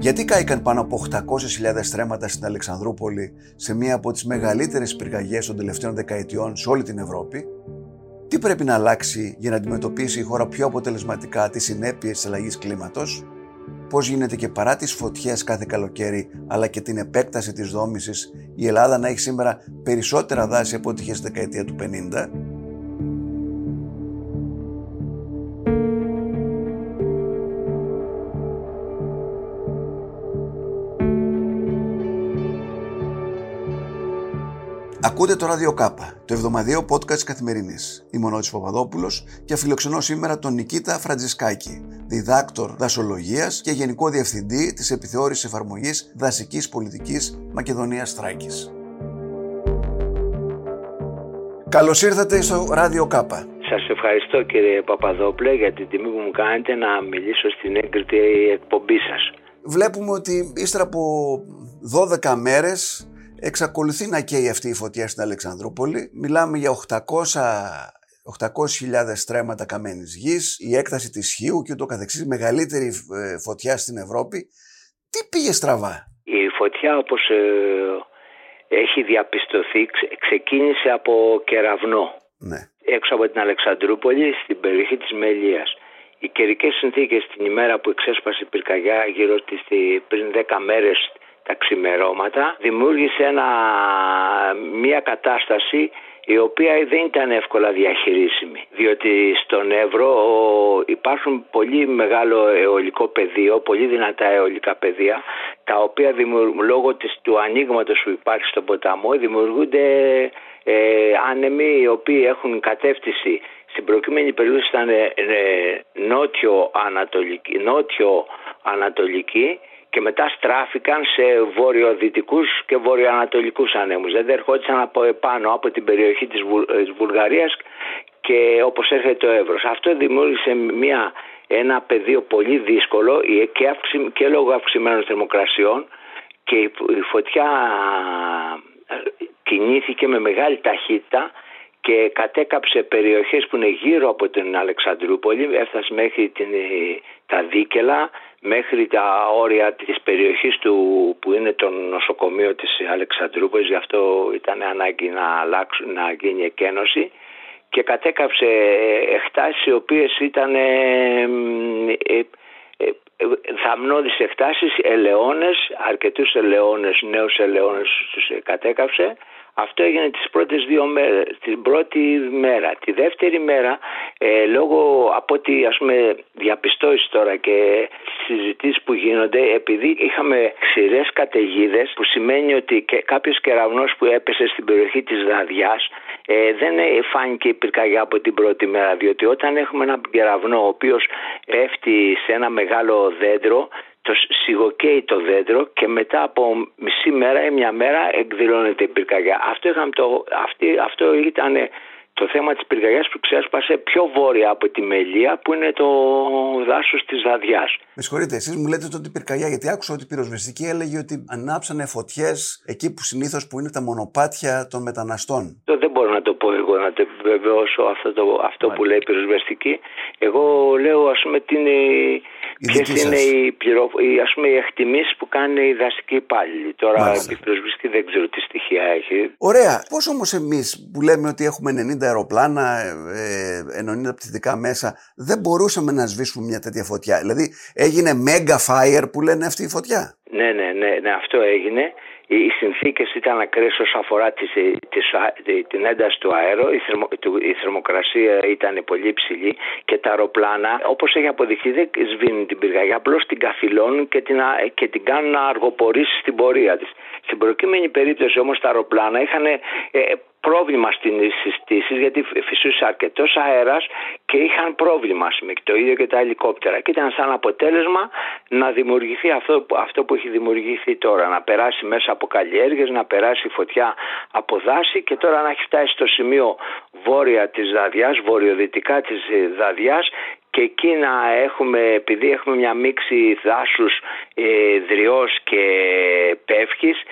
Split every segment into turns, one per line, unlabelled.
Γιατί κάηκαν πάνω από 800.000 στρέμματα στην Αλεξανδρούπολη σε μία από τις μεγαλύτερες πυρκαγιές των τελευταίων δεκαετιών σε όλη την Ευρώπη, τι πρέπει να αλλάξει για να αντιμετωπίσει η χώρα πιο αποτελεσματικά τις συνέπειες της αλλαγής κλίματος, πώς γίνεται και παρά τις φωτιές κάθε καλοκαίρι αλλά και την επέκταση της δόμησης η Ελλάδα να έχει σήμερα περισσότερα δάση από ό,τι είχε στη δεκαετία του 50, Ακούτε το Radio Κάπα, το εβδομαδιαίο podcast καθημερινής. Είμαι ο Νότης Παπαδόπουλος και φιλοξενώ σήμερα τον Νικήτα Φραντζισκάκη, διδάκτορ δασολογίας και γενικό διευθυντή της επιθεώρησης εφαρμογής δασικής πολιτικής Μακεδονίας Θράκης. Καλώς ήρθατε στο Radio Κάπα.
Σας ευχαριστώ κύριε Παπαδόπουλε για την τιμή που μου κάνετε να μιλήσω στην έγκριτη εκπομπή σας.
Βλέπουμε ότι ύστερα από 12 μέρες Εξακολουθεί να καίει αυτή η φωτιά στην Αλεξανδρούπολη. Μιλάμε για 800 800.000 στρέμματα καμένης γης, η έκταση της Χίου και ούτω καθεξής, μεγαλύτερη ε, φωτιά στην Ευρώπη. Τι πήγε στραβά;
Η φωτιά όπως ε, έχει διαπιστωθεί ξεκίνησε από κεραυνό.
Ναι.
Έξω από την Αλεξανδρούπολη στην περιοχή της Μελίας. Οι καιρικές συνθήκες την ημέρα που εξέσπασε η πυρκαγιά γύρω στις πριν 10 μέρες τα ξημερώματα δημιούργησε ένα, μια κατάσταση η οποία δεν ήταν εύκολα διαχειρίσιμη. Διότι στον Εύρο υπάρχουν πολύ μεγάλο αιωλικό πεδίο, πολύ δυνατά αιωλικά πεδία τα οποία λόγω της, του ανοίγματος που υπάρχει στον ποταμό δημιουργούνται ε, άνεμοι οι οποίοι έχουν κατεύθυνση. Στην προκειμένη περίπτωση ήταν ε, ε, νότιο-ανατολική νότιο -ανατολική, και μετά στράφηκαν σε βορειοδυτικούς και βορειοανατολικούς ανέμους. Δεν ερχόντουσαν από επάνω από την περιοχή της, ε, Βουλγαρίας και όπως έρχεται το Εύρος. Αυτό δημιούργησε μια, ένα πεδίο πολύ δύσκολο και, αυξη, και λόγω αυξημένων θερμοκρασιών και η φωτιά ε, κινήθηκε με μεγάλη ταχύτητα και κατέκαψε περιοχές που είναι γύρω από την Αλεξανδρούπολη, έφτασε μέχρι την, τα Δίκελα, μέχρι τα όρια της περιοχής του που είναι το νοσοκομείο της Αλεξανδρούπολης, γι' αυτό ήταν ανάγκη να, αλλάξουν, να γίνει εκένωση. Και κατέκαψε εκτάσεις οι οποίες ήταν ε, ε, ε, θαμνώδεις εκτάσεις, ελαιώνες, αρκετούς ελαιώνες, νέους ελαιώνες τους κατέκαψε αυτό έγινε τις πρώτες δύο μέρες, την πρώτη μέρα. Τη δεύτερη μέρα, ε, λόγω από ό,τι ας πούμε διαπιστώσεις τώρα και συζητήσεις που γίνονται, επειδή είχαμε ξηρές καταιγίδες, που σημαίνει ότι και κάποιος κεραυνός που έπεσε στην περιοχή της Δαδιάς ε, δεν φάνηκε η πυρκαγιά από την πρώτη μέρα, διότι όταν έχουμε ένα κεραυνό ο οποίος πέφτει σε ένα μεγάλο δέντρο, το σιγοκαίει το δέντρο και μετά από μισή μέρα ή μια μέρα εκδηλώνεται η πυρκαγιά. Αυτό, το, αυτή, αυτό ήταν το θέμα της πυρκαγιάς που ξέσπασε πιο βόρεια από τη Μελία που είναι το δάσος της Δαδιάς.
Με συγχωρείτε, εσείς μου λέτε ότι η πυρκαγιά γιατί άκουσα ότι η πυροσβεστική έλεγε ότι ανάψανε φωτιές εκεί που συνήθως που είναι τα μονοπάτια των μεταναστών.
Το δεν μπορώ να το πω εγώ να το βεβαιώσω αυτό, το, αυτό που λέει η πυροσβεστική. Εγώ λέω ας πούμε την Ποιες είναι οι, πληρο... οι, ας πούμε, οι εκτιμήσεις που κάνει η δασική υπάλληλη. Τώρα η πυροσβεστική δεν ξέρω τι στοιχεία έχει.
Ωραία. Πώς όμως εμείς που λέμε ότι έχουμε 90 αεροπλάνα, ε, 90 πτυτικά μέσα, δεν μπορούσαμε να σβήσουμε μια τέτοια φωτιά; Δηλαδή έγινε mega fire που λένε αυτή η φωτιά;
Ναι, ναι, ναι, ναι αυτό έγινε οι συνθήκες ήταν ακραίες όσον αφορά τις, την ένταση του αέρου, η, θερμο, η θερμοκρασία ήταν πολύ ψηλή και τα αεροπλάνα όπως έχει αποδειχθεί δεν σβήνουν την πυρκαγιά, απλώς την καθυλώνουν και την, και την κάνουν να αργοπορήσει στην πορεία της. Στην προκείμενη περίπτωση όμως τα αεροπλάνα είχαν ε, πρόβλημα στην συστήσεις γιατί φυσούσε αρκετός αέρας και είχαν πρόβλημα με το ίδιο και τα ελικόπτερα. Και ήταν σαν αποτέλεσμα να δημιουργηθεί αυτό, αυτό που έχει δημιουργηθεί τώρα. Να περάσει μέσα από καλλιέργειες, να περάσει φωτιά από δάση και τώρα να έχει φτάσει στο σημείο βόρεια της Δαδιάς, βορειοδυτικά της Δαδιάς και εκεί να έχουμε, επειδή έχουμε μια μίξη δάσους ε, δριός και πεύχης,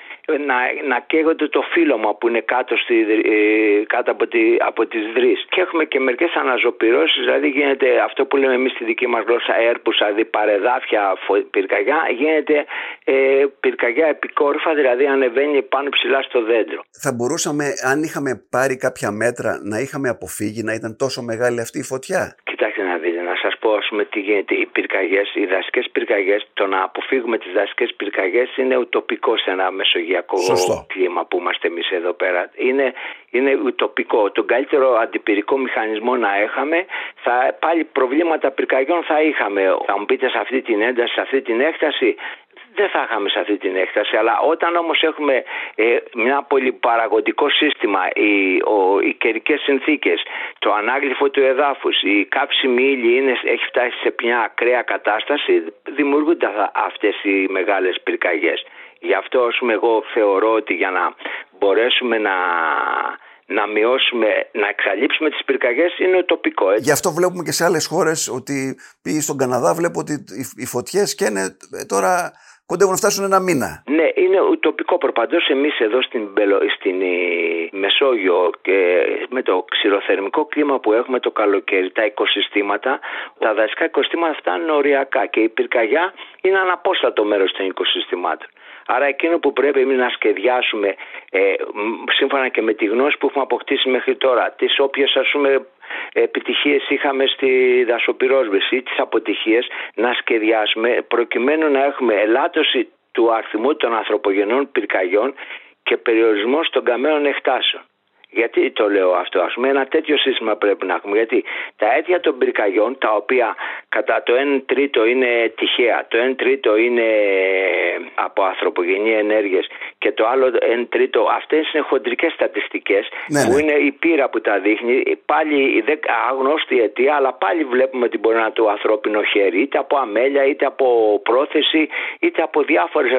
να, να καίγονται το φύλλωμα που είναι κάτω, στη, ε, κάτω από, τη, από τις δρύς. Και έχουμε και μερικές αναζωπυρώσεις, δηλαδή γίνεται αυτό που λέμε εμείς στη δική μας γλώσσα έρπους, δηλαδή παρεδάφια πυρκαγιά, γίνεται ε, πυρκαγιά επικόρυφα, δηλαδή ανεβαίνει πάνω ψηλά στο δέντρο.
Θα μπορούσαμε, αν είχαμε πάρει κάποια μέτρα, να είχαμε αποφύγει να ήταν τόσο μεγάλη αυτή η φωτιά;
Κοιτάξτε να δείτε, να σα πω πούμε τι γίνεται. Οι πυρκαγιές, οι δασικέ πυρκαγιές, το να αποφύγουμε τις δασικέ πυρκαγιές είναι ουτοπικό σε ένα μεσογειακό
Σωστό.
κλίμα που είμαστε εμείς εδώ πέρα. Είναι, είναι ουτοπικό. Τον καλύτερο αντιπυρικό μηχανισμό να έχαμε, θα, πάλι προβλήματα πυρκαγιών θα είχαμε. Θα μου πείτε σε αυτή την ένταση, σε αυτή την έκταση, δεν θα είχαμε σε αυτή την έκταση. Αλλά όταν όμως έχουμε ε, μια πολυπαραγωγικό σύστημα, οι, ο, οι καιρικές συνθήκες, το ανάγλυφο του εδάφους, η κάψιμη ύλη είναι, έχει φτάσει σε μια ακραία κατάσταση, δημιουργούνται αυτές οι μεγάλες πυρκαγιές. Γι' αυτό πούμε, εγώ θεωρώ ότι για να μπορέσουμε να να μειώσουμε, να εξαλείψουμε τις πυρκαγιές είναι τοπικό. Έτσι.
Γι' αυτό βλέπουμε και σε άλλες χώρες ότι πήγε στον Καναδά βλέπω ότι οι φωτιές και είναι ε, τώρα κοντεύουν να φτάσουν ένα μήνα.
Ναι, είναι τοπικό προπαντός. Εμείς εδώ στην, στην ε, Μεσόγειο και με το ξηροθερμικό κλίμα που έχουμε το καλοκαίρι, τα οικοσυστήματα, τα δασικά οικοσυστήματα φτάνουν οριακά και η πυρκαγιά είναι αναπόστατο μέρος των οικοσυστημάτων. Άρα εκείνο που πρέπει εμείς να σχεδιάσουμε ε, σύμφωνα και με τη γνώση που έχουμε αποκτήσει μέχρι τώρα, τις όποιες ας πούμε επιτυχίες είχαμε στη δασοπυρόσβεση ή τις αποτυχίες να σχεδιάσουμε προκειμένου να έχουμε ελάττωση του αριθμού των ανθρωπογενών πυρκαγιών και περιορισμό των καμένων εκτάσεων. Γιατί το λέω αυτό, ας πούμε, ένα τέτοιο σύστημα πρέπει να έχουμε. Γιατί τα αίτια των πυρκαγιών, τα οποία κατά το 1 τρίτο είναι τυχαία, το 1 τρίτο είναι από ανθρωπογενή ενέργειες και το άλλο 1 τρίτο, αυτές είναι χοντρικές στατιστικές
Ναι,
που
ναι.
είναι η πείρα που τα δείχνει. Πάλι δεν- αγνώστη αιτία, αλλά πάλι βλέπουμε ότι μπορεί να είναι το ανθρώπινο χέρι, είτε από αμέλεια, είτε από πρόθεση, είτε από διάφορες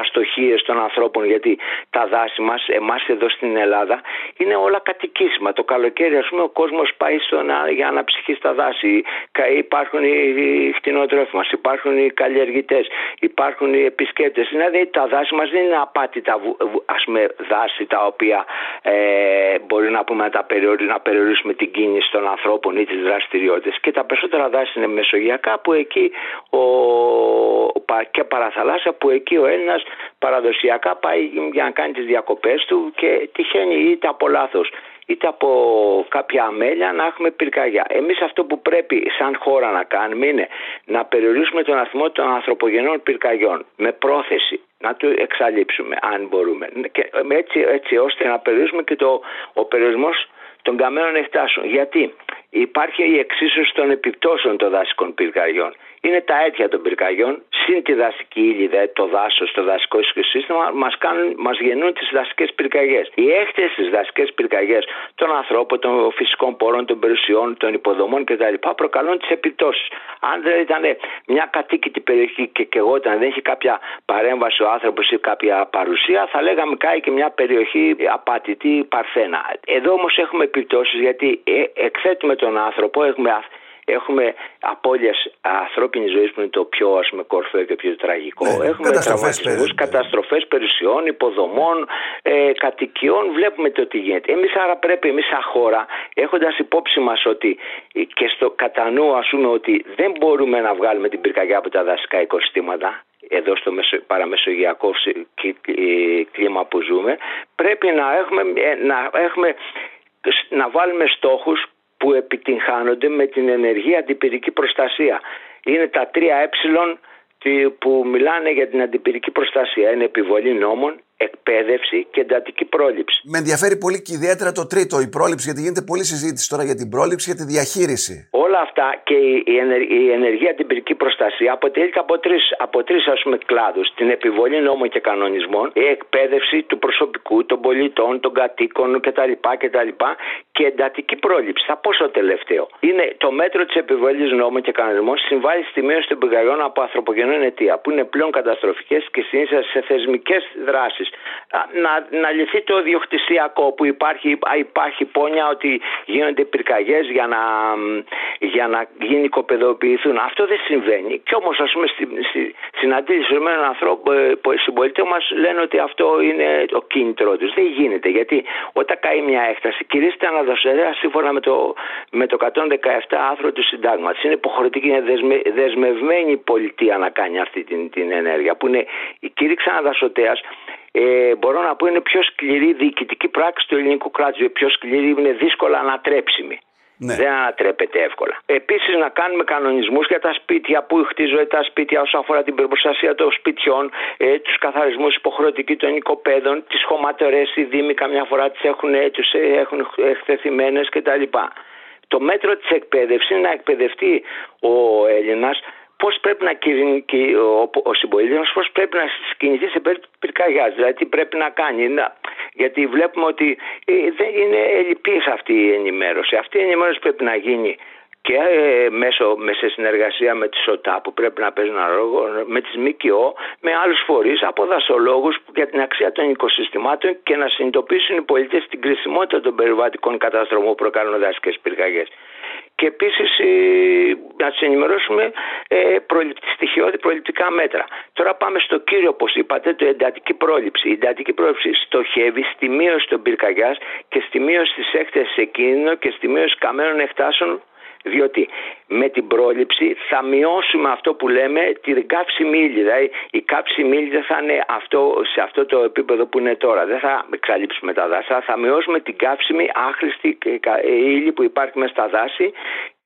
αστοχίες των ανθρώπων. Γιατί τα δάση μας, εμάς εδώ στην Ελλάδα, είναι όλα κατοικίσιμα. Το καλοκαίρι, ας πούμε, ο κόσμος πάει στον, για να ψυχεί στα δάση. Κα- Υπάρχουν οι κτηνοτρόφοι μα, υπάρχουν οι καλλιεργητές, υπάρχουν οι επισκέπτες. Δηλαδή τα δάση μας δεν είναι απάτητα βου- βου- ας πούμε, δάση τα οποία ε, μπορεί να πούμε να, τα περιορι- να περιορίσουμε την κίνηση των ανθρώπων ή τις δραστηριότητες. Και τα περισσότερα δάση είναι μεσογειακά που εκεί ο, πα- και παραθαλάσσια που εκεί ο Έλληνας παραδοσιακά πάει για να κάνει τις διακοπές του και τυχαίνει είτε από λάθος είτε από κάποια αμέλεια να έχουμε πυρκαγιά. Εμείς αυτό που πρέπει σαν χώρα να κάνουμε είναι να περιορίσουμε τον αριθμό των ανθρωπογενών πυρκαγιών με πρόθεση να του εξαλείψουμε αν μπορούμε και έτσι, έτσι ώστε να περιορίσουμε και το, ο περιορισμός των καμένων εκτάσεων. Γιατί υπάρχει η εξίσωση των επιπτώσεων των δασικών πυρκαγιών. Είναι τα αίτια των πυρκαγιών, συν τη δασική ύλη, δε, το δάσος, το δασικό οικοσύστημα, μας μας γεννούν τις δασικές πυρκαγιές. Οι έχτες στι δασικές πυρκαγιές των ανθρώπων, των φυσικών πόρων, των περιουσιών, των υποδομών κτλ. προκαλούν τις επιπτώσεις. Αν δεν ήταν μια κατοίκητη περιοχή και κεγόταν, δεν έχει κάποια παρέμβαση ο άνθρωπος ή κάποια παρουσία, θα λέγαμε κάει και μια περιοχή απατητή παρθένα. Εδώ όμως έχουμε επιπτώσεις γιατί ε, εκθέτουμε τον άνθρωπο, έχουμε Έχουμε απώλειες ανθρώπινης ζωής που είναι το πιο ας πούμε, κορφαίο και πιο τραγικό.
Ναι,
Έχουμε
καταστροφές
τραυματισμούς,
περι-
καταστροφές περιουσιών, υποδομών, ε, κατοικιών. Βλέπουμε το τι γίνεται. Εμείς άρα πρέπει εμείς σαν χώρα, έχοντας υπόψη μας ότι ε, και στο κατά νου ας πούμε ότι δεν μπορούμε να βγάλουμε την πυρκαγιά από τα δασικά οικοσυστήματα, εδώ στο μεσο, παραμεσογειακό συ- κλι- ε, κλίμα που ζούμε, πρέπει να έχουμε, ε, να έχουμε να βάλουμε στόχους που επιτυγχάνονται με την ενεργή αντιπυρική προστασία. Είναι τα τρία ε τι- που μιλάνε για την αντιπυρική προστασία. Είναι επιβολή νόμων, εκπαίδευση και εντατική πρόληψη.
Με ενδιαφέρει πολύ και ιδιαίτερα το τρίτο, η πρόληψη, γιατί γίνεται πολλή συζήτηση τώρα για την πρόληψη, για τη διαχείριση.
Όλα αυτά και η, η, ενεργ- η ενεργή αντιπυρική προστασία αποτελείται από τρεις από τρεις, ας πούμε, κλάδους. Την επιβολή νόμων και κανονισμών, η εκπαίδευση του προσωπικού, των πολιτών, των κατοίκων κτλ. κτλ και εντατική πρόληψη. Θα πω στο τελευταίο. Είναι το μέτρο της επιβολής νόμων και κανονισμών συμβάλλει στη μείωση των πυρκαγιών από ανθρωπογενών αιτία, που είναι πλέον καταστροφικές και συνήθως σε θεσμικές δράσεις να, να λυθεί το διοκτησιακό που υπάρχει, υπάρχει πόνια ότι γίνονται πυρκαγιές για να, για να γενικοπαιδοποιηθούν. Αυτό δεν συμβαίνει. Και όμως ας πούμε στη, στη συναντήσεις ορισμένων ανθρώπων ε, συμπολιτών μας λένε ότι αυτό είναι το κίνητρο τους. Δεν γίνεται γιατί όταν καεί μια έκταση κηρύσσεται αναδοσερέα σύμφωνα με το, με το 117 άρθρο του συντάγματος. Είναι υποχρεωτική, είναι δεσμε, δεσμευμένη η πολιτεία να κάνει αυτή την, την ενέργεια που είναι η κήρυξη αναδασωτέας ε, μπορώ να πω είναι πιο σκληρή διοικητική πράξη του ελληνικού κράτους. Πιο σκληρή είναι δύσκολα ανατρέψιμη. Ναι. Δεν ανατρέπεται εύκολα. Επίσης, να κάνουμε κανονισμούς για τα σπίτια που χτίζονται τα σπίτια όσον αφορά την προστασία των σπιτιών, ε, τους καθαρισμούς υποχρεωτικοί των οικοπαίδων, τις χωματερές, οι Δήμοι καμιά φορά τις έχουν, ε, τους ε, έχουν εκθεθειμένε κτλ. Το μέτρο της εκπαίδευσης είναι να εκπαιδευτεί ο Έλληνας πώς πρέπει να κινηθεί ο, ο συμπολίτη μας, πώς πρέπει να κινηθεί σε περίπτωση πυρκαγιάς. Δηλαδή, τι πρέπει να κάνει. Να, γιατί βλέπουμε ότι ε, δεν είναι ελλειπής αυτή η ενημέρωση. Αυτή η ενημέρωση πρέπει να γίνει και ε, μέσω, σε συνεργασία με τη ΣΟΤΑ που πρέπει να παίζουν ένα ρόλο, με τις ΜΚΟ, με άλλους φορείς, από δασολόγους για την αξία των οικοσυστημάτων και να συνειδητοποιήσουν οι πολίτες την κρισιμότητα των περιβατικών καταστροφών που προκαλούν δασικές πυρκαγιές και επίσης ε, να του ενημερώσουμε ε, στοιχειώδη προληπτικά μέτρα. Τώρα πάμε στο κύριο, όπως είπατε, το εντατική πρόληψη. Η εντατική πρόληψη στοχεύει στη μείωση των πυρκαγιάς και στη μείωση της έκθεση σε κίνδυνο και στη μείωση καμένων εκτάσεων διότι με την πρόληψη θα μειώσουμε αυτό που λέμε την κάψιμη ύλη. Δηλαδή η κάψιμη ύλη δεν θα είναι αυτό, σε αυτό το επίπεδο που είναι τώρα. Δεν θα εξαλείψουμε τα δάση, θα μειώσουμε την κάψιμη άχρηστη ύλη που υπάρχει μέσα στα δάση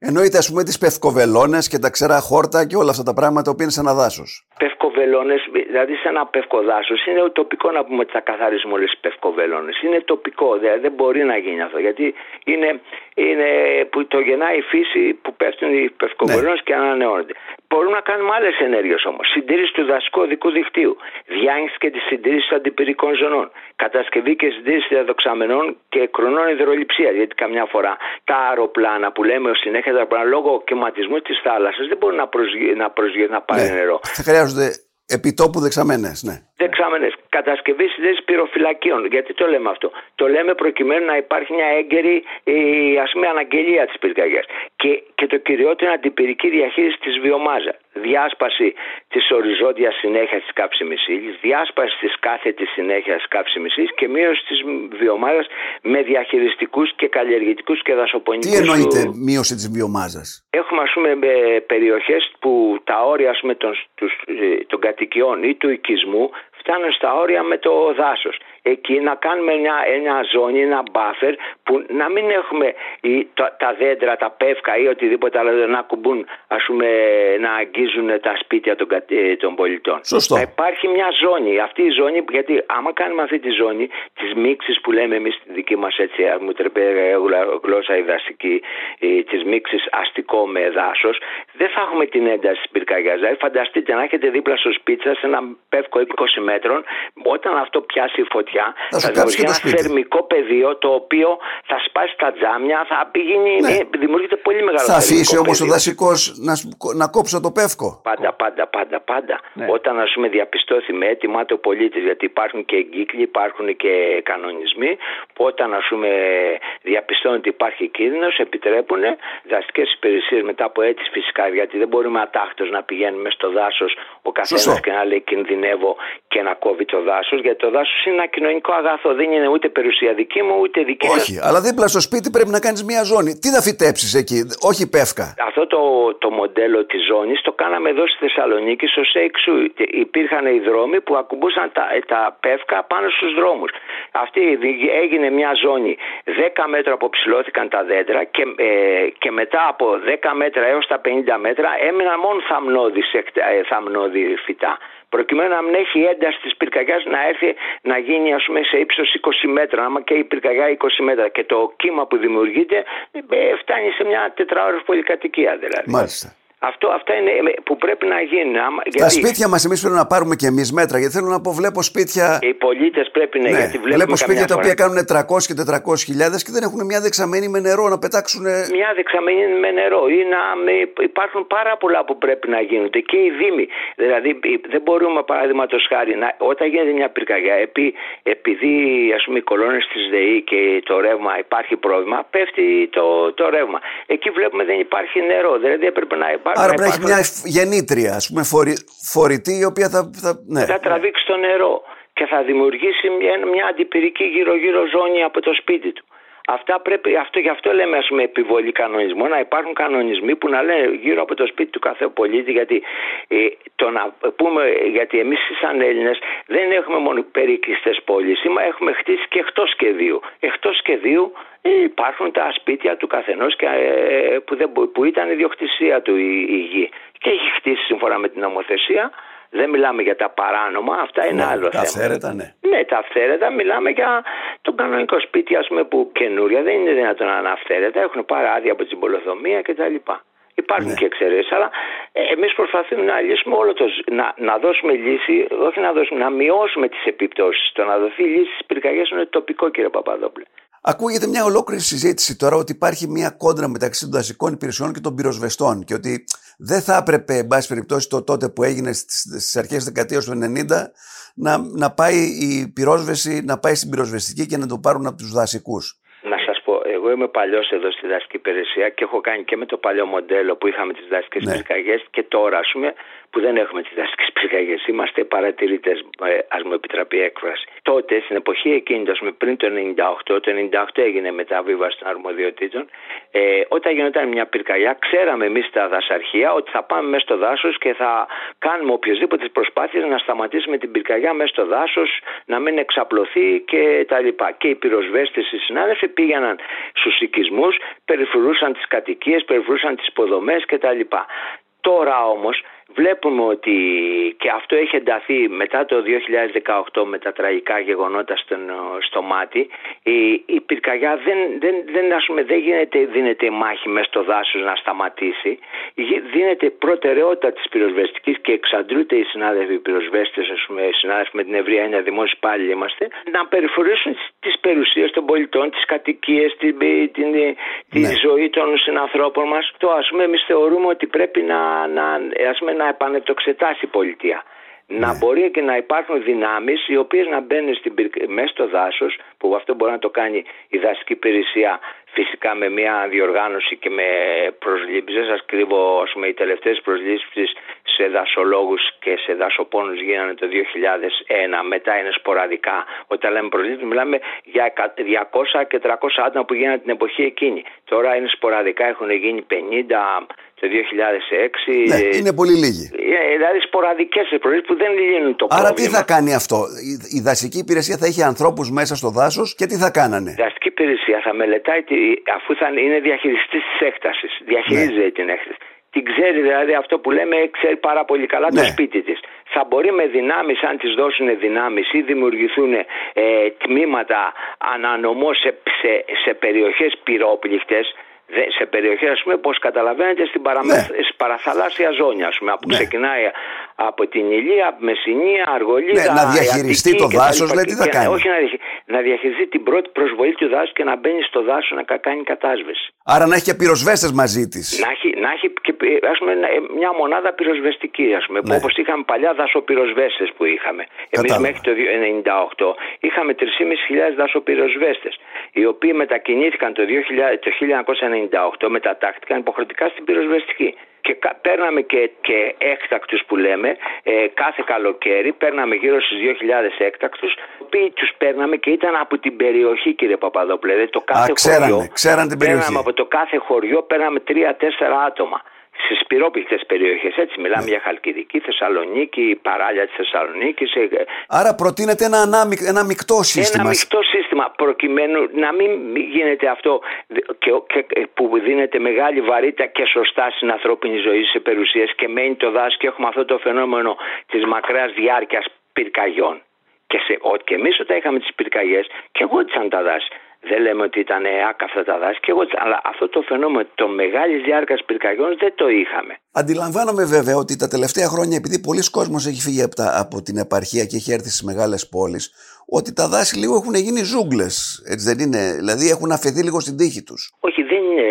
Εννοείται, ας πούμε, τις πευκοβελώνες και τα ξερά χόρτα και όλα αυτά τα πράγματα που είναι σε ένα δάσος.
Πευκοβελώνες, δηλαδή σε ένα πευκοδάσος, είναι τοπικό να πούμε ότι θα καθαρίσουμε όλες τις πευκοβελώνες. Είναι τοπικό, δηλαδή δεν μπορεί να γίνει αυτό. Γιατί είναι, είναι που το γεννάει η φύση που πέφτουν οι πευκοβελώνε ναι. και ανανεώνονται. Μπορούμε να κάνουμε άλλες ενέργειες όμως. Συντήρηση του δασικού οδικού δικτύου. Διάγνωση και τη συντήρηση των αντιπυρικών ζωνών. Κατασκευή και συντήρηση διαδοξαμενών και κρονών υδροληψία. Γιατί καμιά φορά τα αεροπλάνα που λέμε ως συνέχεια τα αεροπλάνα λόγω κυματισμού της θάλασσας δεν μπορούν να προσγειώσουν να, προσγει... να πάρει
ναι.
νερό.
Θα χρειάζονται επιτόπου δεξαμένε. Ναι.
Δεξαμένε. Κατασκευή συντήρηση πυροφυλακίων. Γιατί το λέμε αυτό. Το λέμε προκειμένου να υπάρχει μια έγκαιρη ας πούμε, αναγγελία της πυρκαγιάς. Και, και το κυριότερο είναι αντιπυρική διαχείριση της βιομάζας διάσπαση της οριζόντιας συνέχειας της κάψιμη ύλης, διάσπαση της κάθετης συνέχειας της κάψιμη ύλης και μείωση της βιομάζας με διαχειριστικούς και καλλιεργητικούς και δασοπονικούς.
Τι εννοείται μείωση της βιομάζας;
Έχουμε ας πούμε περιοχές που τα όρια πούμε, των, τους, ε, των κατοικιών ή του οικισμού φτάνουν στα όρια με το δάσος. Εκεί να κάνουμε μια, μια ζώνη, ένα buffer που να μην έχουμε τα δέντρα, τα πεύκα ή οτιδήποτε άλλο να κουμπούν, ας πούμε, να αγγίζουν τα σπίτια των, ε, των πολιτών.
Σωστό.
Να υπάρχει μια ζώνη. Αυτή η ζώνη, γιατί άμα κάνουμε αυτή τη ζώνη της μίξης που λέμε εμείς στη δική μας έτσι, μου τρεπέ γλώσσα η δασική, της μίξης αστικό με δάσος, δεν θα έχουμε την ένταση της πυρκαγιάς. Δηλαδή, φανταστείτε να έχετε δίπλα στο σπίτι σας ένα πεύκο 20 μέτρων, όταν αυτό πιάσει φωτιά, θα, θα δημιουργήσει ένα θερμικό πεδίο το οποίο θα σπάσει τα τζάμια, θα πηγαίνει, ναι. δημιουργείται πολύ μεγάλο
Θα αφήσει όμως ο δασικός να, να κόψω το πεύκο.
Πάντα, πάντα, πάντα, πάντα. Ναι. Όταν ας πούμε διαπιστώθη με έτοιμα το πολίτης, γιατί υπάρχουν και εγκύκλοι, υπάρχουν και κανονισμοί, που όταν ας πούμε διαπιστώνουν ότι υπάρχει κίνδυνος, επιτρέπουν δασικέ υπηρεσίες μετά από έτσι φυσικά, γιατί δεν μπορούμε ατάχτω να πηγαίνουμε στο δάσος ο καθένας και να λέει κινδυνεύω και να κόβει το δάσος, γιατί το δάσος είναι ένα κοινωνικό αγαθό. Δεν είναι ούτε περιουσία δική μου, ούτε δική
μου. Όχι, αλλά δίπλα στο σπίτι πρέπει να κάνεις μια ζώνη. Τι θα φυτέψεις εκεί, όχι πεύκα.
Αυτό το, το μοντέλο της ζώνης το κάναμε εδώ στη Θεσσαλονίκη, στο ΣΕΙΞΟΥ. Υπήρχαν οι δρόμοι που ακουμπούσαν τα, τα πεύκα πάνω στους δρόμους. Αυτή έγινε μια ζώνη. 10 μέτρα αποψηλώθηκαν τα δέντρα και, ε, και μετά από 10 μέτρα έως τα 50 μέτρα έμειναν μόνο θαμνώδη ε, φυτά προκειμένου να μην έχει ένταση της πυρκαγιάς να έρθει να γίνει ας πούμε, σε ύψος 20 μέτρα. Άμα και η πυρκαγιά 20 μέτρα και το κύμα που δημιουργείται ε, φτάνει σε μια τετράωρη πολυκατοικία δηλαδή.
Μάλιστα.
Αυτό, αυτά είναι που πρέπει να γίνουν.
Στα σπίτια μας, εμείς πρέπει να πάρουμε και εμείς μέτρα. Γιατί θέλω να πω, βλέπω σπίτια.
Οι πολίτες πρέπει να. Ναι, γιατί
βλέπω σπίτια τα οποία κάνουν 300 και 400 χιλιάδες και δεν έχουν μια δεξαμένη με νερό να πετάξουν.
Μια δεξαμένη με νερό. Ή να, υπάρχουν πάρα πολλά που πρέπει να γίνονται. Και οι Δήμοι. Δηλαδή, δεν μπορούμε, παραδείγματος χάρη, να, όταν γίνεται μια πυρκαγιά, επί, επειδή ας πούμε, οι κολόνες της ΔΕΗ και το ρεύμα υπάρχει πρόβλημα, πέφτει το, το ρεύμα. Εκεί βλέπουμε δεν υπάρχει νερό. Δηλαδή, έπρεπε να υπάρχει
Άρα πρέπει να έχει μια γεννήτρια, ας πούμε, φορη, φορητή, η οποία θα. Θα, ναι.
θα τραβήξει το νερό και θα δημιουργήσει μια, μια αντιπυρική γύρω-γύρω ζώνη από το σπίτι του. Αυτά πρέπει, αυτό, γι' αυτό λέμε ας πούμε, επιβολή κανονισμού, να υπάρχουν κανονισμοί που να λένε γύρω από το σπίτι του κάθε πολίτη. Γιατί, ε, το να πούμε, γιατί εμείς σαν Έλληνες δεν έχουμε μόνο περικλειστέ πόλεις, έχουμε χτίσει και εκτός σχεδίου. Εκτός σχεδίου υπάρχουν τα σπίτια του καθενός ε, που, που ήταν ιδιοκτησία του η, η γη. Και έχει χτίσει σύμφωνα με την νομοθεσία δεν μιλάμε για τα παράνομα, αυτά είναι
ναι,
άλλο
τα
θέμα.
Αυθαίρετα, ναι.
ναι, τα αυθαίρετα μιλάμε για το κανονικό σπίτι, ας πούμε, που καινούρια δεν είναι δυνατόν να είναι αυθαίρετα. Έχουν πάρει άδεια από την πολυθομία κτλ. Υπάρχουν ναι. και εξαιρέσεις, αλλά ε, εμείς προσπαθούμε να λύσουμε όλο το. Να, να δώσουμε λύση, όχι να δώσουμε, να μειώσουμε τις επιπτώσεις. Το να δοθεί λύση στις πυρκαγιές είναι τοπικό, κύριε Παπαδόπουλε.
Ακούγεται μια ολόκληρη συζήτηση τώρα ότι υπάρχει μια κόντρα μεταξύ των δασικών υπηρεσιών και των πυροσβεστών και ότι δεν θα έπρεπε, εν πάση περιπτώσει, το τότε που έγινε στις αρχές τη δεκαετίας του 90 να, να πάει η πυρόσβεση, να πάει στην πυροσβεστική και να το πάρουν από τους δασικούς.
Να σα πω, εγώ είμαι παλιός εδώ στη δασική υπηρεσία και έχω κάνει και με το παλιό μοντέλο που είχαμε τις δασικέ ναι. πυρκαγιές και τώρα, ας πούμε, που δεν έχουμε τις δασικέ πυρκαγιές. Είμαστε παρατηρητές, ε, ας μου επιτραπεί έκφραση. Τότε, στην εποχή εκείνη, ας πούμε, πριν το 98, το 98 έγινε μεταβίβαση των αρμοδιοτήτων. Ε, όταν γινόταν μια πυρκαγιά, ξέραμε εμείς τα δασαρχεία ότι θα πάμε μέσα στο δάσος και θα κάνουμε οποιασδήποτε προσπάθειες να σταματήσουμε την πυρκαγιά μέσα στο δάσος, να μην εξαπλωθεί κτλ. Και οι πυροσβέστες, οι συνάδελφοι πήγαιναν στους οικισμούς, περιφρουρούσαν τις κατοικίες, περιφρουρούσαν τις υποδομές κτλ. Τώρα όμως βλέπουμε ότι και αυτό έχει ενταθεί μετά το 2018 με τα τραγικά γεγονότα στο, στο μάτι η, η πυρκαγιά δεν, δεν, δεν, ας πούμε, δεν γίνεται, δίνεται μάχη μέσα στο δάσος να σταματήσει δίνεται προτεραιότητα της πυροσβεστικής και εξαντλούνται οι συνάδελφοι πυροσβέστες ας πούμε, οι συνάδελφοι με την ευρεία είναι δημόσιοι πάλι είμαστε να περιφορήσουν τις περιουσίες των πολιτών, τις κατοικίες, την, την, τη ναι. ζωή των συνανθρώπων μας το ας πούμε εμείς θεωρούμε ότι πρέπει να, να, ας πούμε, να επανετοξετάσει η πολιτεία. Να ναι. μπορεί και να υπάρχουν δυνάμεις οι οποίες να μπαίνουν στην, μέσα στο δάσος, που αυτό μπορεί να το κάνει η δασική υπηρεσία φυσικά με μια διοργάνωση και με προσλήψεις. Δεν σας κρύβω, ας πούμε, οι τελευταίες προσλήψεις σε δασολόγους και σε δασοπόνους γίνανε το 2001, μετά είναι σποραδικά. Όταν λέμε προσλήψεις μιλάμε για 200 και 300 άτομα που γίνανε την εποχή εκείνη. Τώρα είναι σποραδικά, έχουν γίνει 50 το 2006.
Ναι, είναι πολύ λίγοι.
Ε, δηλαδή σποραδικές προσλήψεις που δεν λύνουν το
πρόβλημα.
Άρα
τι θα κάνει αυτό, η δασική υπηρεσία θα έχει ανθρώπους μέσα στο δάσος και τι θα κάνανε;
Η δασική υπηρεσία θα μελετάει, αφού θα είναι διαχειριστής της έκτασης, διαχειρίζεται ναι. την έκταση. Την ξέρει δηλαδή αυτό που λέμε, ξέρει πάρα πολύ καλά το ναι. σπίτι της. Θα μπορεί με δυνάμεις, αν της δώσουν δυνάμεις ή δημιουργηθούν ε, τμήματα ανανομό σε, σε, σε περιοχές πυρόπληκτες, σε περιοχές, ας πούμε, όπως καταλαβαίνετε, στην παραμε... ναι. παραθαλάσσια ζώνη, ας πούμε, που ναι. ξεκινάει από την Ηλία, Μεσσηνία, Αργολίδα.
Ναι, να διαχειριστεί το δάσος, λέει τι θα κάνει;
Όχι να, να διαχειριστεί την πρώτη προσβολή του δάσου και να μπαίνει στο δάσο να κάνει κατάσβεση.
Άρα να έχει και πυροσβέστες μαζί της.
Να έχει, να έχει και ας πούμε, μια μονάδα πυροσβεστική, ας πούμε, ναι. όπως είχαμε παλιά δασοπυροσβέστες που είχαμε. Εμείς μέχρι το 1998 είχαμε 3.500 δασοπυροσβέστες, οι οποίοι μετακινήθηκαν το, 2000, το 1998, μετατάχθηκαν υποχρεωτικά στην πυροσβεστική και παίρναμε και, και έκτακτους που λέμε ε, κάθε καλοκαίρι παίρναμε γύρω στους 2.000 έκτακτους. Οποίοι τους παίρναμε και ήταν από την περιοχή κύριε Παπαδόπουλε δηλαδή, το κάθε
Α, ξέρανε, χωριό. ξέραν την περιοχή.
Παίρναμε από το κάθε χωριό παίρναμε 3-4 άτομα στις πυρόπληκτε περιοχές. Έτσι, μιλάμε ναι. για Χαλκιδική, Θεσσαλονίκη, παράλια της Θεσσαλονίκης. Ε,
Άρα προτείνεται ένα, ανάμικ, ένα μεικτό σύστημα.
Ένα μεικτό σύστημα, προκειμένου να μην γίνεται αυτό και, και, που δίνεται μεγάλη βαρύτητα και σωστά στην ανθρώπινη ζωή σε περιουσίες και μένει το δάσος και έχουμε αυτό το φαινόμενο της μακράς διάρκειας πυρκαγιών. Και, σε, και εμείς όταν είχαμε τις πυρκαγιές, και εγώ τι τα δάση Δεν λέμε ότι ήταν άκαυτα τα δάση. Και εγώ, αλλά αυτό το φαινόμενο το μεγάλης διάρκειας πυρκαγιών δεν το είχαμε.
Αντιλαμβάνομαι βέβαια ότι τα τελευταία χρόνια, επειδή πολλοί κόσμος έχει φύγει από, από την επαρχία και έχει έρθει στις μεγάλες πόλεις, ότι τα δάση λίγο έχουν γίνει ζούγκλες. Έτσι δεν είναι; Δηλαδή έχουν αφαιθεί λίγο στην τύχη τους.
Όχι, δεν είναι.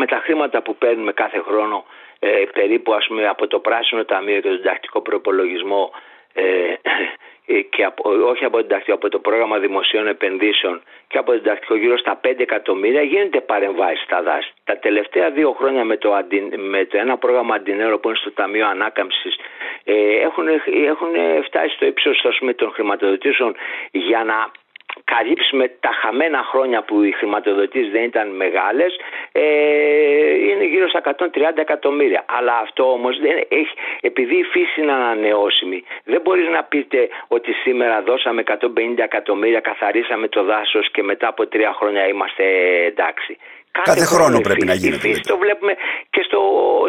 Με τα χρήματα που παίρνουμε κάθε χρόνο, ε, περίπου ας πούμε, από το Πράσινο Ταμείο και τον Τακτικό Προπολογισμό, ε, ε, και από, όχι από την από το πρόγραμμα δημοσίων επενδύσεων και από την τακτικό γύρω στα 5 εκατομμύρια γίνεται παρεμβάσεις στα δάση. Τα τελευταία δύο χρόνια με το, με το ένα πρόγραμμα αντινέρο που είναι στο Ταμείο Ανάκαμψης ε, έχουν, έχουν φτάσει στο ύψος των χρηματοδοτήσεων για να καλύψουμε τα χαμένα χρόνια που οι χρηματοδοτήσεις δεν ήταν μεγάλες ε, είναι γύρω στα 130 εκατομμύρια. Αλλά αυτό όμως δεν έχει, επειδή η φύση είναι ανανεώσιμη δεν μπορείς να πείτε ότι σήμερα δώσαμε 150 εκατομμύρια, καθαρίσαμε το δάσος και μετά από τρία χρόνια είμαστε εντάξει.
Κάθε, χρόνο πρέπει να γίνεται.
Το βλέπουμε και, στο,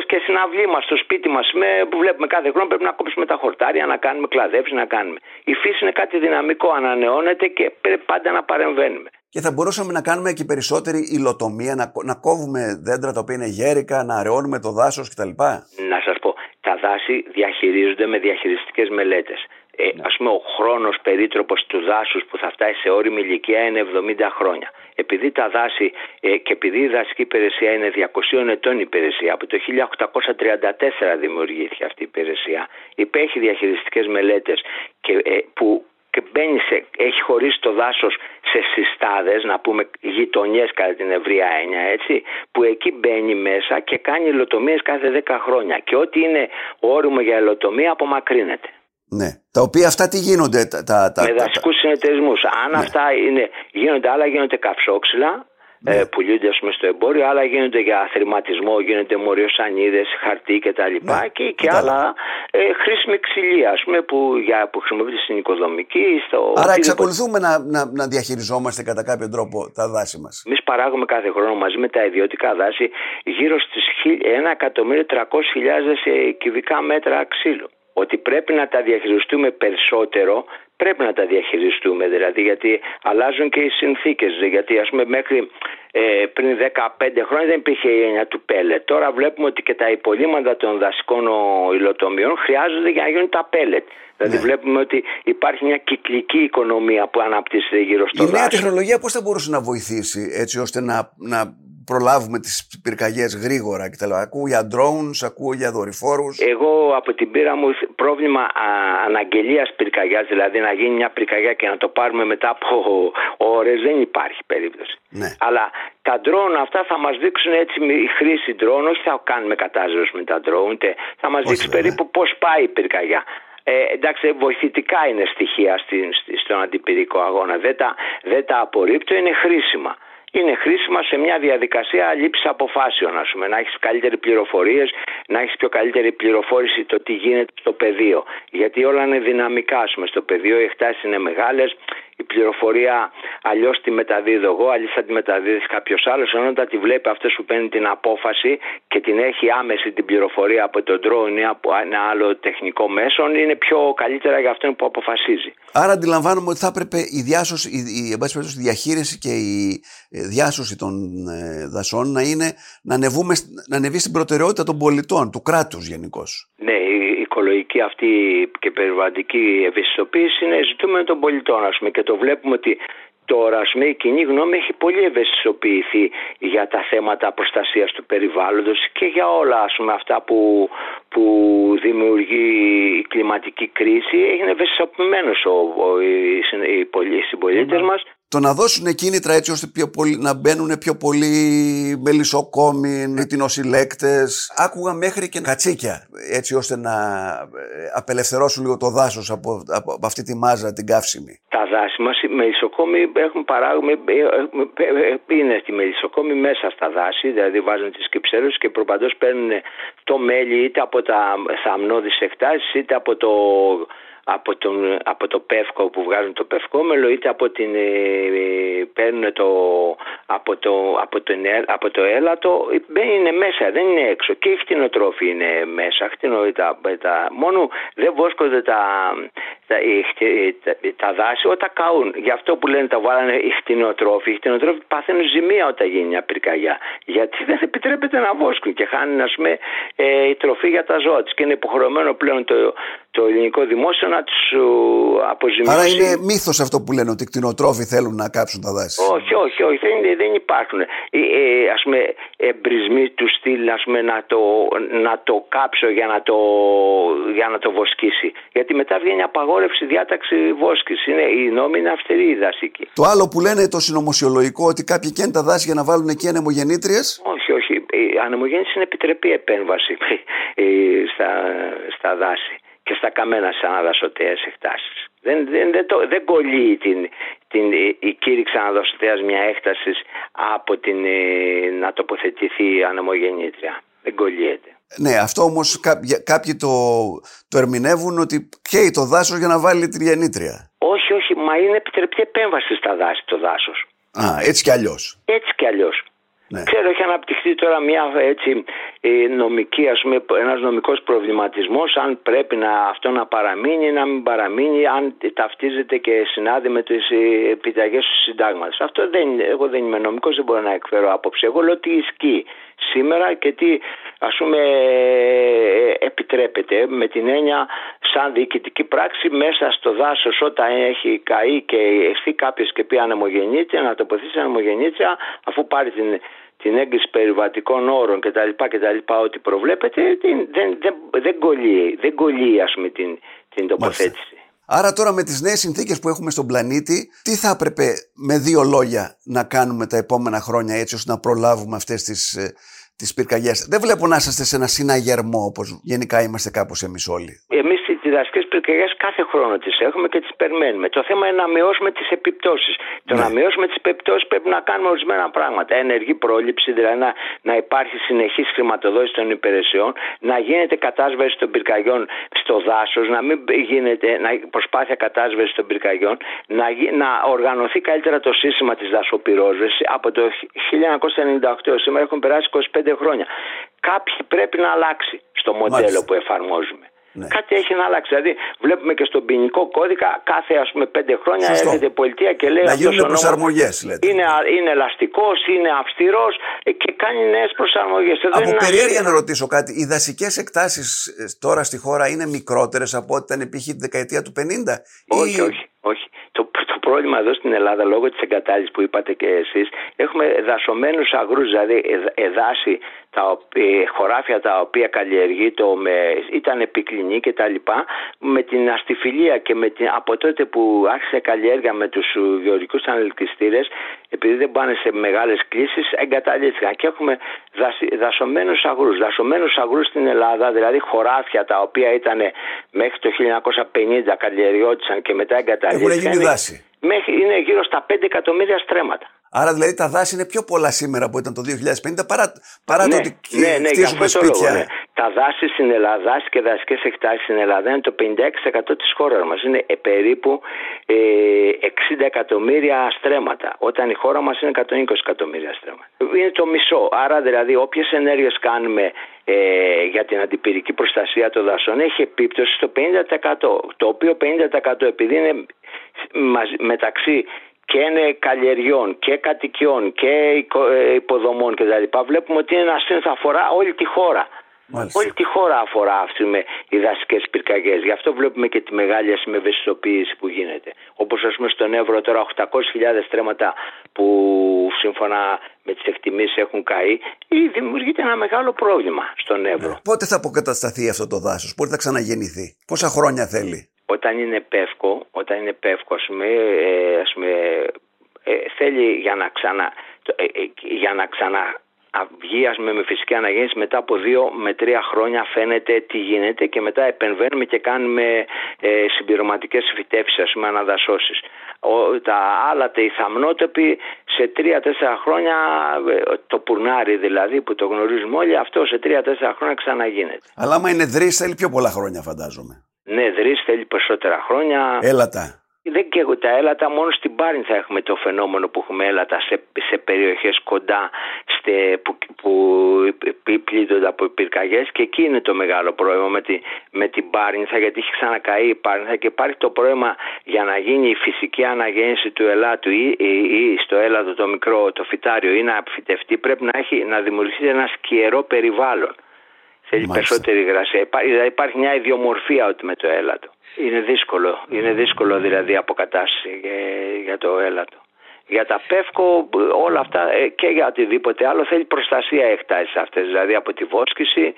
και στην αυλή μας, στο σπίτι μας, που βλέπουμε κάθε χρόνο πρέπει να κόψουμε τα χορτάρια, να κάνουμε κλαδεύσει, να κάνουμε. Η φύση είναι κάτι δυναμικό, ανανεώνεται και πρέπει πάντα να παρεμβαίνουμε.
Και θα μπορούσαμε να κάνουμε και περισσότερη υλοτομία, να, να κόβουμε δέντρα τα οποία είναι γέρικα, να αραιώνουμε το δάσος κτλ.
Να σας πω, τα δάση διαχειρίζονται με διαχειριστικές μελέτες. Ε, ναι. Ας πούμε ο χρόνος περίτροπος του δάσους που θα φτάσει σε όριμη ηλικία είναι 70 χρόνια. Επειδή τα δάση ε, και επειδή η δασική υπηρεσία είναι 200 ετών υπηρεσία, από το 1834 δημιουργήθηκε αυτή η υπηρεσία, υπέχει διαχειριστικές μελέτες και, ε, που και μπαίνει σε, έχει χωρίσει το δάσος σε συστάδες, να πούμε γειτονιές κατά την ευρεία έννοια, έτσι, που εκεί μπαίνει μέσα και κάνει υλοτομίες κάθε 10 χρόνια και ό,τι είναι όριμο για υλοτομία απομακρύνεται.
Ναι. Τα οποία αυτά τι γίνονται. Τα, τα,
τα, με δασικούς συνεταιρισμούς. Αν ναι. αυτά είναι, γίνονται, άλλα γίνονται καψόξυλα, ναι. ε, πουλούνται πούμε, στο εμπόριο, άλλα γίνονται για θρηματισμό, γίνονται μοριοσανίδες, χαρτί κτλ. Ναι. Και, και άλλα ε, χρήσιμη ξυλία πούμε, που, για, που χρησιμοποιείται στην οικοδομική. Στο
Άρα εξακολουθούμε να, να, να διαχειριζόμαστε κατά κάποιο τρόπο τα δάση μας.
Εμείς παράγουμε κάθε χρόνο μαζί με τα ιδιωτικά δάση γύρω στις 1.300.000 ε, κυβικά μέτρα ξύλου ότι πρέπει να τα διαχειριστούμε περισσότερο πρέπει να τα διαχειριστούμε δηλαδή γιατί αλλάζουν και οι συνθήκες γιατί ας πούμε μέχρι ε, πριν 15 χρόνια δεν υπήρχε η έννοια του πέλετ τώρα βλέπουμε ότι και τα υπολείμματα των δασικών υλοτομιών χρειάζονται για να γίνουν τα πέλετ δηλαδή ναι. βλέπουμε ότι υπάρχει μια κυκλική οικονομία που αναπτύσσεται γύρω στο
Η νέα τεχνολογία πώς θα μπορούσε να βοηθήσει έτσι ώστε να, να προλάβουμε τις πυρκαγιές γρήγορα κτλ. Ακούω για drones, ακούω για δορυφόρους.
Εγώ από την πείρα μου πρόβλημα α, αναγγελίας πυρκαγιάς, δηλαδή να γίνει μια πυρκαγιά και να το πάρουμε μετά από ώρες δεν υπάρχει περίπτωση.
Ναι.
Αλλά τα drone αυτά θα μας δείξουν έτσι η χρήση drone, όχι θα κάνουμε κατάζωση με τα drone, θα μας δείξει περίπου πώς πάει η πυρκαγιά. Ε, εντάξει, βοηθητικά είναι στοιχεία στην, στον αντιπυρικό αγώνα. Δεν τα, δεν τα απορρίπτω, είναι χρήσιμα είναι χρήσιμα σε μια διαδικασία λήψης αποφάσεων, ας πούμε. Να έχεις καλύτερες πληροφορίες, να έχεις πιο καλύτερη πληροφόρηση το τι γίνεται στο πεδίο. Γιατί όλα είναι δυναμικά, ας πούμε. Στο πεδίο οι εκτάσεις είναι μεγάλες, η πληροφορία αλλιώς τη μεταδίδω εγώ, αλλιώς θα τη μεταδίδεις κάποιος άλλος. Ενώ όταν τη βλέπει αυτός που παίρνει την απόφαση και την έχει άμεση την πληροφορία από τον drone ή από ένα άλλο τεχνικό μέσο, είναι πιο καλύτερα για αυτόν που αποφασίζει.
Άρα αντιλαμβάνομαι ότι θα έπρεπε η διάσωση, η, η, η διαχείριση και η ε, διάσωση των ε, δασών να είναι να, ανεβούμε, να ανεβεί στην προτεραιότητα των πολιτών, του κράτους γενικώς.
Ναι, οικολογική αυτή και περιβαλλοντική ευαισθητοποίηση είναι ζητούμενο των πολιτών ας πούμε, και το βλέπουμε ότι τώρα ας πούμε, η κοινή γνώμη έχει πολύ ευαισθητοποιηθεί για τα θέματα προστασίας του περιβάλλοντος και για όλα ας πούμε, αυτά που, που δημιουργεί η κλιματική κρίση. Έγινε ευαισθητοποιημένος ο, ο, οι, οι συμπολίτες μας
το να δώσουν κίνητρα έτσι ώστε πιο πολύ, να μπαίνουν πιο πολύ μελισσοκόμοι, νοσηλέκτες. Άκουγα μέχρι και κατσίκια έτσι ώστε να ε, απελευθερώσουν λίγο το δάσος από, από, από αυτή τη μάζα την καύσιμη.
Τα δάση μας, οι μελισσοκόμοι έχουν παράγουμε, ε, ε, είναι στη μελισσοκόμοι μέσα στα δάση, δηλαδή βάζουν τις κυψέλους και προπαντός παίρνουν το μέλι είτε από τα θαμνώδεις εκτάσεις είτε από το από, τον, από το πεύκο που βγάζουν το πευκόμελο είτε από την, ε, παίρνουν το, από, το, από, το, από το έλατο είναι μέσα δεν είναι έξω. Και οι χτινοτρόφοι είναι μέσα τα, τα, μόνο δεν βόσκονται τα, τα, τα, τα δάση όταν καούν. Γι' αυτό που λένε τα βάλανε οι χτινοτρόφοι. Οι χτινοτρόφοι πάθαινουν ζημία όταν γίνει μια πυρκαγιά. Γιατί δεν επιτρέπεται να βόσκουν και χάνουν ας πούμε, ε, η τροφή για τα ζώα και είναι υποχρεωμένο πλέον το, το ελληνικό δημόσιο να τους αποζημιώσει.
Άρα είναι μύθος αυτό που λένε ότι οι κτηνοτρόφοι θέλουν να κάψουν τα δάση.
Όχι, όχι, όχι δεν, δεν υπάρχουν. Ε, ε, ας πούμε, εμπρισμοί του στυλ να, το, να το κάψω για να το, για να το βοσκήσει. Γιατί μετά βγαίνει απαγόρευση διάταξη βόσκηση. Είναι, η νόμη είναι αυστηρή η δασική.
Το άλλο που λένε το συνωμοσιολογικό ότι κάποιοι καίνουν τα δάση για να βάλουν εκεί ανεμογεννήτριες.
Όχι, όχι. Η ανεμογέννηση είναι επιτρεπή επέμβαση ε, στα, στα δάση και στα καμένα σαν αναδασωτέες εκτάσεις. Δεν, δεν, δεν, το, δεν κολλεί την, την, η κήρυξη αναδασωτέας μια έκταση από την ε, να τοποθετηθεί η ανεμογεννήτρια. Δεν κολλιέται.
Ναι, αυτό όμως κάποιοι το, το ερμηνεύουν ότι καίει το δάσος για να βάλει την γεννήτρια.
Όχι, όχι, μα είναι επιτρεπτή επέμβαση στα δάση το δάσος.
Α, έτσι κι αλλιώς.
Έτσι κι αλλιώς. Ναι. Ξέρω έχει αναπτυχθεί τώρα μια έτσι ε, νομική, ας πούμε, ένας νομικός προβληματισμός αν πρέπει να, αυτό να παραμείνει ή να μην παραμείνει, αν ταυτίζεται και συνάδει με τις ε, επιταγές του συντάγματος. Αυτό δεν, εγώ δεν είμαι νομικός, δεν μπορώ να εκφέρω άποψη. Εγώ λέω τι ισχύει σήμερα και τι ας πούμε ε, επιτρέπεται με την έννοια σαν διοικητική πράξη μέσα στο δάσος όταν έχει καεί και εχθεί κάποιος και πει ανεμογεννήτρια να τοποθετήσει ανεμογεννήτρια αφού πάρει την την έγκριση περιβατικών όρων κτλ. κτλ ό,τι προβλέπεται δεν, δεν, δεν, δεν κολλεί, δεν κολλεί ας πούμε την, την τοποθέτηση.
Άρα τώρα με τις νέες συνθήκες που έχουμε στον πλανήτη, τι θα έπρεπε με δύο λόγια να κάνουμε τα επόμενα χρόνια έτσι ώστε να προλάβουμε αυτές τις, ε, τις πυρκαγιές; Δεν βλέπω να είσαστε σε ένα συναγερμό όπως γενικά είμαστε κάπως εμείς όλοι.
Εμείς τι δασικέ πυρκαγιέ κάθε χρόνο τις έχουμε και τις περιμένουμε. Το θέμα είναι να μειώσουμε τις επιπτώσεις. Το ναι. να μειώσουμε τις επιπτώσεις πρέπει να κάνουμε ορισμένα πράγματα. Ενεργή πρόληψη, δηλαδή να, να υπάρχει συνεχής χρηματοδότηση των υπηρεσιών, να γίνεται κατάσβεση των πυρκαγιών στο δάσος, να μην γίνεται να, προσπάθεια κατάσβεσης των πυρκαγιών, να, να οργανωθεί καλύτερα το σύστημα της δασοπυρόσβεσης. Από το 1998 σήμερα έχουν περάσει 25 χρόνια. Κάποιοι πρέπει να αλλάξει στο μοντέλο που εφαρμόζουμε. Ναι. Κάτι έχει να αλλάξει. Δηλαδή, βλέπουμε και στον ποινικό κώδικα κάθε ας πούμε, πέντε χρόνια Σωστό. έρχεται η πολιτεία και λέει.
Να γίνουν προσαρμογές, λέτε.
Είναι, είναι ελαστικός, είναι αυστηρός και κάνει νέες προσαρμογές.
Από περιέργεια να ρωτήσω κάτι. Οι δασικές εκτάσεις ε, τώρα στη χώρα είναι μικρότερες από ό,τι ήταν π.χ. τη δεκαετία του 50.
Όχι, ή... όχι. όχι. Το, το πρόβλημα εδώ στην Ελλάδα, λόγω της εγκατάλειψης που είπατε και εσείς, έχουμε δασωμένους αγρούς, δηλαδή εδάση τα οποία, χωράφια τα οποία καλλιεργεί το με, ήταν επικλινή και τα λοιπά με την αστιφιλία και με την, από τότε που άρχισε καλλιέργεια με τους γεωργικούς ανελκυστήρες επειδή δεν πάνε σε μεγάλες κλήσεις εγκαταλείφθηκαν και έχουμε δασ, δασωμένους αγρούς. Δασωμένους αγρούς στην Ελλάδα δηλαδή χωράφια τα οποία ήταν μέχρι το 1950 καλλιεργιώτησαν και μετά εγκαταλείφθηκαν
έχουν γίνει δάση
είναι γύρω στα 5 εκατομμύρια στρέμματα
Άρα δηλαδή τα δάση είναι πιο πολλά σήμερα που ήταν το 2050 παρά, παρά
ναι,
το ότι
ναι, ναι,
χτίζουμε σπίτια.
ναι. Τα δάση στην Ελλάδα, δάση και δασικέ εκτάσεις στην Ελλάδα είναι το 56% της χώρας μας. Είναι ε, περίπου ε, 60 εκατομμύρια στρέμματα. Όταν η χώρα μας είναι 120 εκατομμύρια στρέμματα. Είναι το μισό. Άρα δηλαδή όποιες ενέργειες κάνουμε ε, για την αντιπυρική προστασία των δασών έχει επίπτωση στο 50%. Το οποίο 50% επειδή είναι μεταξύ και είναι καλλιεργιών και κατοικιών και ε, υποδομών κτλ. Βλέπουμε ότι είναι ένα σύνθημα αφορά όλη τη χώρα. Μάλιστα. Όλη τη χώρα αφορά αυτή με οι δασικές πυρκαγιές. Γι' αυτό βλέπουμε και τη μεγάλη ασημευαισθητοποίηση που γίνεται. Όπως ας πούμε στον Εύρο τώρα 800.000 στρέμματα που σύμφωνα με τις εκτιμήσεις έχουν καεί, δημιουργείται ένα μεγάλο πρόβλημα στον Εύρο. Ναι.
Πότε θα αποκατασταθεί αυτό το δάσος, πότε θα ξαναγεννηθεί, πόσα χρόνια θέλει;
Όταν είναι πεύκο, όταν είναι πεύκο ας πούμε, ε, ας πούμε ε, θέλει για να ξανα, ε, ε, για να ξανα βγει ας πούμε, με φυσική αναγέννηση μετά από δύο με τρία χρόνια φαίνεται τι γίνεται και μετά επεμβαίνουμε και κάνουμε ε, συμπληρωματικές φυτέψεις ας πούμε αναδασώσεις. Ο, τα άλλα οι θαμνότοποι σε τρία-τέσσερα χρόνια το πουρνάρι δηλαδή που το γνωρίζουμε όλοι αυτό σε τρία-τέσσερα χρόνια ξαναγίνεται.
Αλλά άμα είναι δρύς θέλει πιο πολλά χρόνια φαντάζομαι.
Ναι, δρύς θέλει περισσότερα χρόνια.
Έλατα.
Δεν και τα έλατα, μόνο στην Πάριν θα έχουμε το φαινόμενο που έχουμε έλατα σε, σε περιοχές κοντά στε, που, που πλήττονται από πυρκαγιές και εκεί είναι το μεγάλο πρόβλημα με, τη, με την Πάρινθα γιατί έχει ξανακαεί η Πάρινθα και υπάρχει το πρόβλημα για να γίνει η φυσική αναγέννηση του ελάτου ή, ή, ή στο έλατο το μικρό, το φυτάριο ή να φυτευτεί πρέπει να, έχει, να δημιουργηθεί ένας σκιερό περιβάλλον. Θέλει Μάλιστα. περισσότερη υγρασία. Δηλαδή υπάρχει μια ιδιομορφία με το έλατο. Είναι δύσκολο. Είναι δύσκολο δηλαδή αποκατάσταση για το έλατο. Για τα πεύκο όλα αυτά ε, και για οτιδήποτε άλλο θέλει προστασία εκτάσεις αυτές. Δηλαδή από τη βόσκηση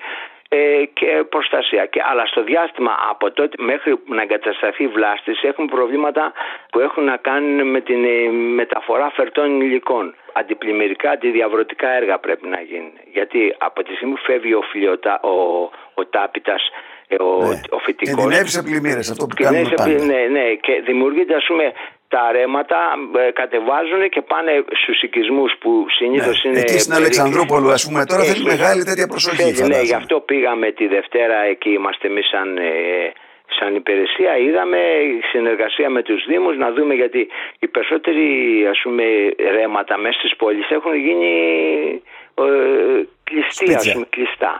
ε, και προστασία. Και, αλλά στο διάστημα από τότε μέχρι να εγκατασταθεί βλάστηση έχουν προβλήματα που έχουν να κάνουν με την ε, μεταφορά φερτών υλικών. Αντιπλημμυρικά, αντιδιαβρωτικά έργα πρέπει να γίνουν. Γιατί από τη στιγμή που φεύγει ο, φιλιοτα, ο, ο τάπητας ο, ναι. ο φυτικός.
Κινδυνεύει σε πλημμύρες αυτό που κάνουμε πάντα.
Ναι, ναι, και δημιουργείται ας πούμε τα ρέματα ε, κατεβάζουν και πάνε στους οικισμούς που συνήθως ναι. είναι.
Εκεί στην Αλεξανδρούπολη, ας πούμε, τώρα θέλει μεγάλη τέτοια προσοχή.
Θέλει, ναι, γι' αυτό πήγαμε τη Δευτέρα εκεί, είμαστε εμείς σαν, ε, σαν υπηρεσία. Είδαμε συνεργασία με τους Δήμους να δούμε γιατί οι περισσότεροι ας πούμε, ρέματα μέσα στις πόλεις έχουν γίνει ε, κλειστοί, ας πούμε, κλειστά.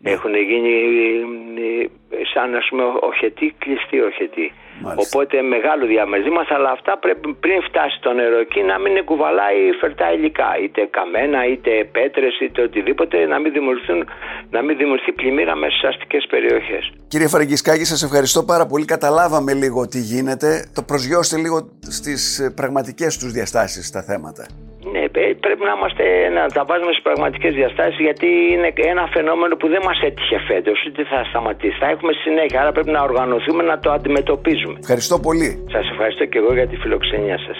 Ναι. Έχουν γίνει ε, σαν ας πούμε οχετή, κλειστή οχετή. Οπότε μεγάλο διαμερισμα, αλλά αυτά πρέπει πριν φτάσει το νερό εκεί να μην κουβαλάει φερτά υλικά, είτε καμένα, είτε πέτρες, είτε οτιδήποτε, να μην, δημιουργηθούν, να μην δημιουργηθεί πλημμύρα μέσα στι αστικές περιοχές.
Κύριε Φραγκισκάκη, σας ευχαριστώ πάρα πολύ. Καταλάβαμε λίγο τι γίνεται. Το προσγειώστε λίγο στις πραγματικές τους διαστάσεις τα θέματα.
Ναι, πρέπει να, είμαστε, να τα βάζουμε στις πραγματικές διαστάσεις γιατί είναι ένα φαινόμενο που δεν μας έτυχε φέτος, ούτε θα σταματήσει. Θα έχουμε συνέχεια, άρα πρέπει να οργανωθούμε να το αντιμετωπίζουμε.
Ευχαριστώ πολύ.
Σας ευχαριστώ και εγώ για τη φιλοξενία σας.